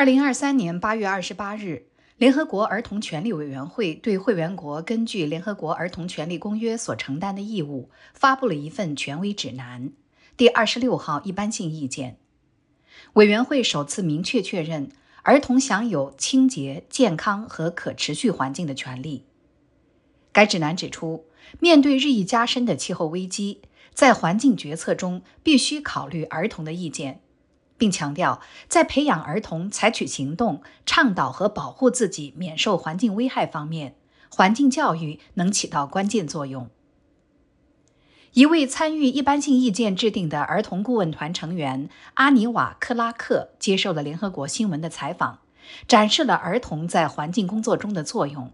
二零二三年八月二十八日，联合国儿童权利委员会对会员国根据联合国儿童权利公约所承担的义务发布了一份权威指南——第二十六号一般性意见。委员会首次明确确认儿童享有清洁、健康和可持续环境的权利。该指南指出，面对日益加深的气候危机，在环境决策中必须考虑儿童的意见。并强调，在培养儿童采取行动、倡导和保护自己免受环境危害方面，环境教育能起到关键作用。一位参与一般性意见制定的儿童顾问团成员阿尼瓦·克拉克接受了联合国新闻的采访，展示了儿童在环境工作中的作用。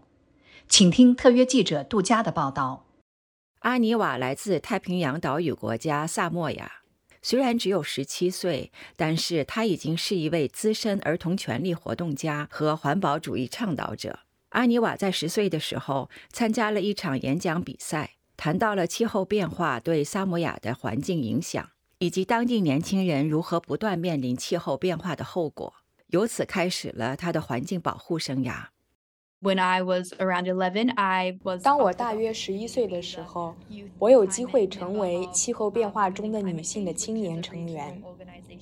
请听特约记者杜佳的报道。阿尼瓦来自太平洋岛屿国家萨摩亚。虽然只有十七岁，但是他已经是一位资深儿童权利活动家和环保主义倡导者。阿尼瓦在十岁的时候参加了一场演讲比赛，谈到了气候变化对萨摩亚的环境影响，以及当地年轻人如何不断面临气候变化的后果，由此开始了他的环境保护生涯。When I was around eleven, I was. 当我大约十一岁的时候，我有机会成为气候变化中的女性的青年成员。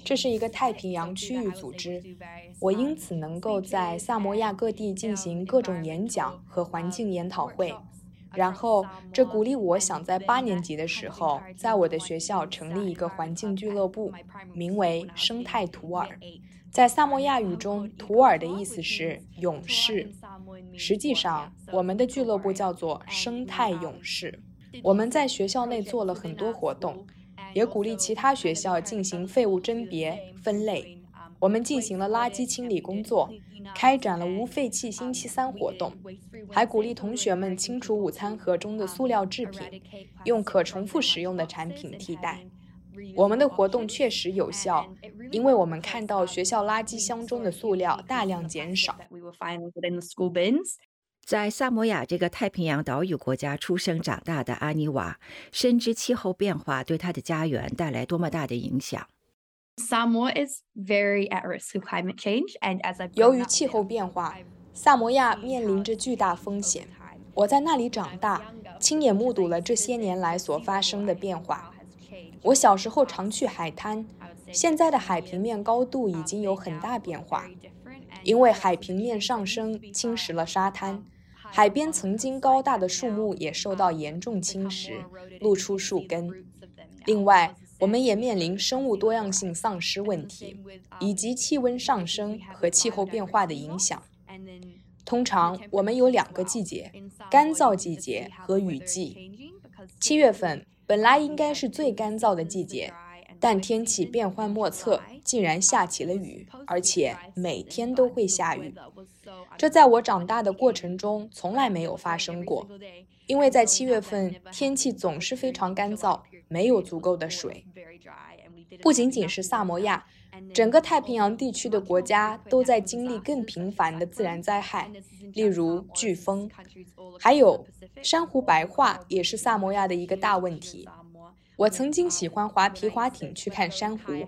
这是一个太平洋区域组织，我因此能够在萨摩亚各地进行各种演讲和环境研讨会。然后，这鼓励我想在八年级的时候，在我的学校成立一个环境俱乐部，名为“生态图尔”。在萨摩亚语中，“图尔”的意思是勇士。实际上，我们的俱乐部叫做“生态勇士”。我们在学校内做了很多活动，也鼓励其他学校进行废物甄别分类。我们进行了垃圾清理工作，开展了无废弃星期三活动，还鼓励同学们清除午餐盒中的塑料制品，用可重复使用的产品替代。我们的活动确实有效，因为我们看到学校垃圾箱中的塑料大量减少。在萨摩亚这个太平洋岛屿国家出生长大的阿尼瓦，深知气候变化对他的家园带来多么大的影响。由于气候变化，萨摩亚面临着巨大风险。我在那里长大，亲眼目睹了这些年来所发生的变化。我小时候常去海滩，现在的海平面高度已经有很大变化，因为海平面上升侵蚀了沙滩，海边曾经高大的树木也受到严重侵蚀，露出树根。另外，我们也面临生物多样性丧失问题，以及气温上升和气候变化的影响。通常我们有两个季节：干燥季节和雨季。七月份。本来应该是最干燥的季节，但天气变幻莫测，竟然下起了雨，而且每天都会下雨。这在我长大的过程中从来没有发生过，因为在七月份天气总是非常干燥，没有足够的水。不仅仅是萨摩亚，整个太平洋地区的国家都在经历更频繁的自然灾害，例如飓风，还有珊瑚白化也是萨摩亚的一个大问题。我曾经喜欢划皮划艇去看珊瑚，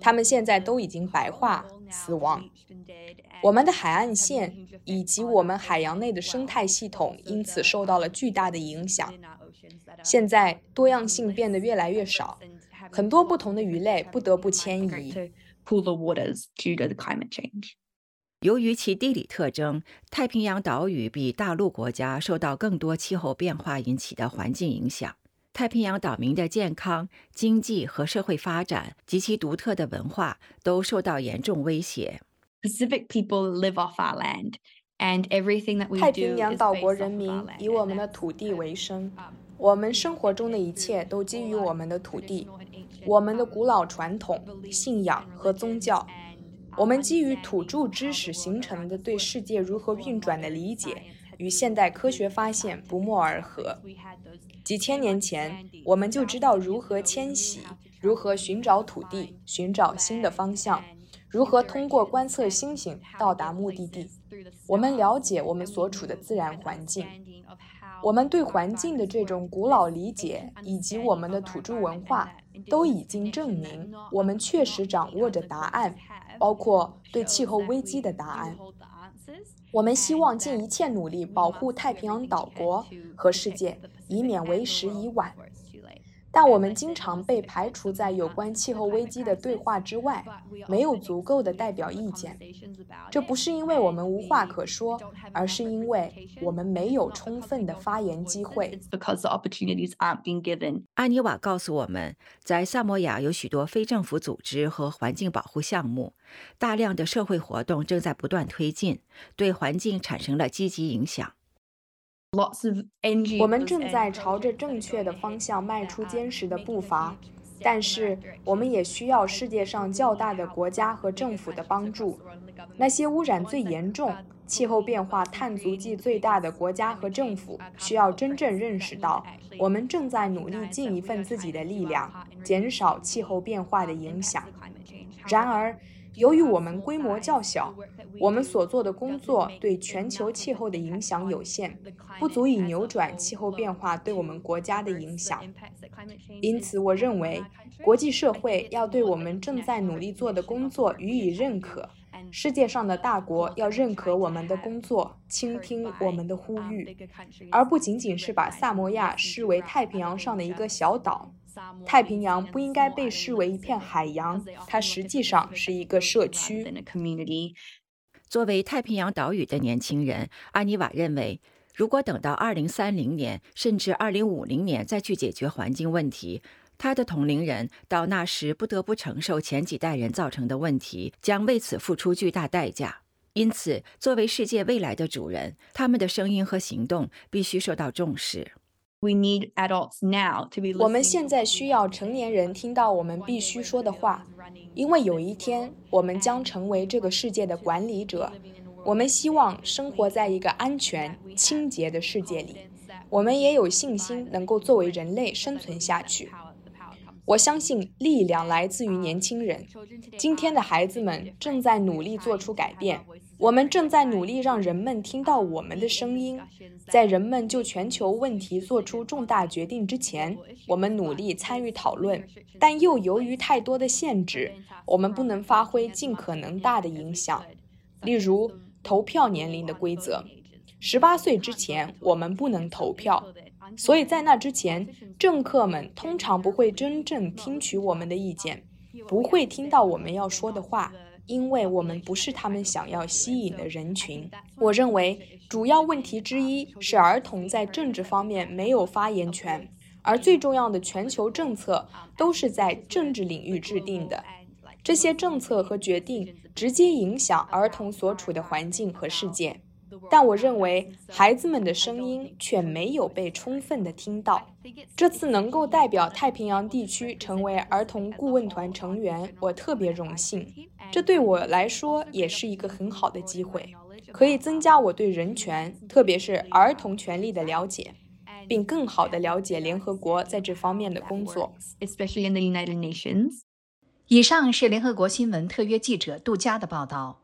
它们现在都已经白化死亡。我们的海岸线以及我们海洋内的生态系统因此受到了巨大的影响。现在多样性变得越来越少。很多不同的鱼类不得不迁移。由于其地理特征，太平洋岛屿比大陆国家受到更多气候变化引起的环境影响。太平洋岛民的健康、经济和社会发展及其独特的文化都受到严重威胁。Pacific people live off our land, and everything that we do. 太平洋岛国人民以我们的土地为生。我们生活中的一切都基于我们的土地、我们的古老传统、信仰和宗教。我们基于土著知识形成的对世界如何运转的理解，与现代科学发现不谋而合。几千年前，我们就知道如何迁徙，如何寻找土地、寻找新的方向，如何通过观测星星到达目的地。我们了解我们所处的自然环境。我们对环境的这种古老理解，以及我们的土著文化，都已经证明我们确实掌握着答案。包括对气候危机的答案。我们希望尽一切努力保护太平洋岛国和世界，以免为时已晚。但我们经常被排除在有关气候危机的对话之外，没有足够的代表意见。这不是因为我们无话可说，而是因为我们没有充分的发言机会。阿尼瓦告诉我们，在萨摩亚有许多非政府组织和环境保护项目，大量的社会活动正在不断推进，对环境产生了积极影响。我们正在朝着正确的方向迈出坚实的步伐，但是我们也需要世界上较大的国家和政府的帮助。那些污染最严重、气候变化碳足迹最大的国家和政府需要真正认识到，我们正在努力尽一份自己的力量，减少气候变化的影响。然而，由于我们规模较小，我们所做的工作对全球气候的影响有限，不足以扭转气候变化对我们国家的影响。因此，我认为国际社会要对我们正在努力做的工作予以认可。世界上的大国要认可我们的工作，倾听我们的呼吁，而不仅仅是把萨摩亚视为太平洋上的一个小岛。太平洋不应该被视为一片海洋，它实际上是一个社区。作为太平洋岛屿的年轻人，阿尼瓦认为，如果等到2030年甚至2050年再去解决环境问题，他的同龄人到那时不得不承受前几代人造成的问题，将为此付出巨大代价。因此，作为世界未来的主人，他们的声音和行动必须受到重视。We need adults now to be. 我们现在需要成年人听到我们必须说的话，因为有一天我们将成为这个世界的管理者。我们希望生活在一个安全、清洁的世界里。我们也有信心能够作为人类生存下去。我相信力量来自于年轻人。今天的孩子们正在努力做出改变。我们正在努力让人们听到我们的声音。在人们就全球问题做出重大决定之前，我们努力参与讨论，但又由于太多的限制，我们不能发挥尽可能大的影响。例如，投票年龄的规则：十八岁之前我们不能投票，所以在那之前，政客们通常不会真正听取我们的意见，不会听到我们要说的话。因为我们不是他们想要吸引的人群。我认为主要问题之一是儿童在政治方面没有发言权，而最重要的全球政策都是在政治领域制定的。这些政策和决定直接影响儿童所处的环境和世界。但我认为孩子们的声音却没有被充分的听到。这次能够代表太平洋地区成为儿童顾问团成员，我特别荣幸。这对我来说也是一个很好的机会，可以增加我对人权，特别是儿童权利的了解，并更好地了解联合国在这方面的工作。Especially in the United Nations。以上是联合国新闻特约记者杜佳的报道。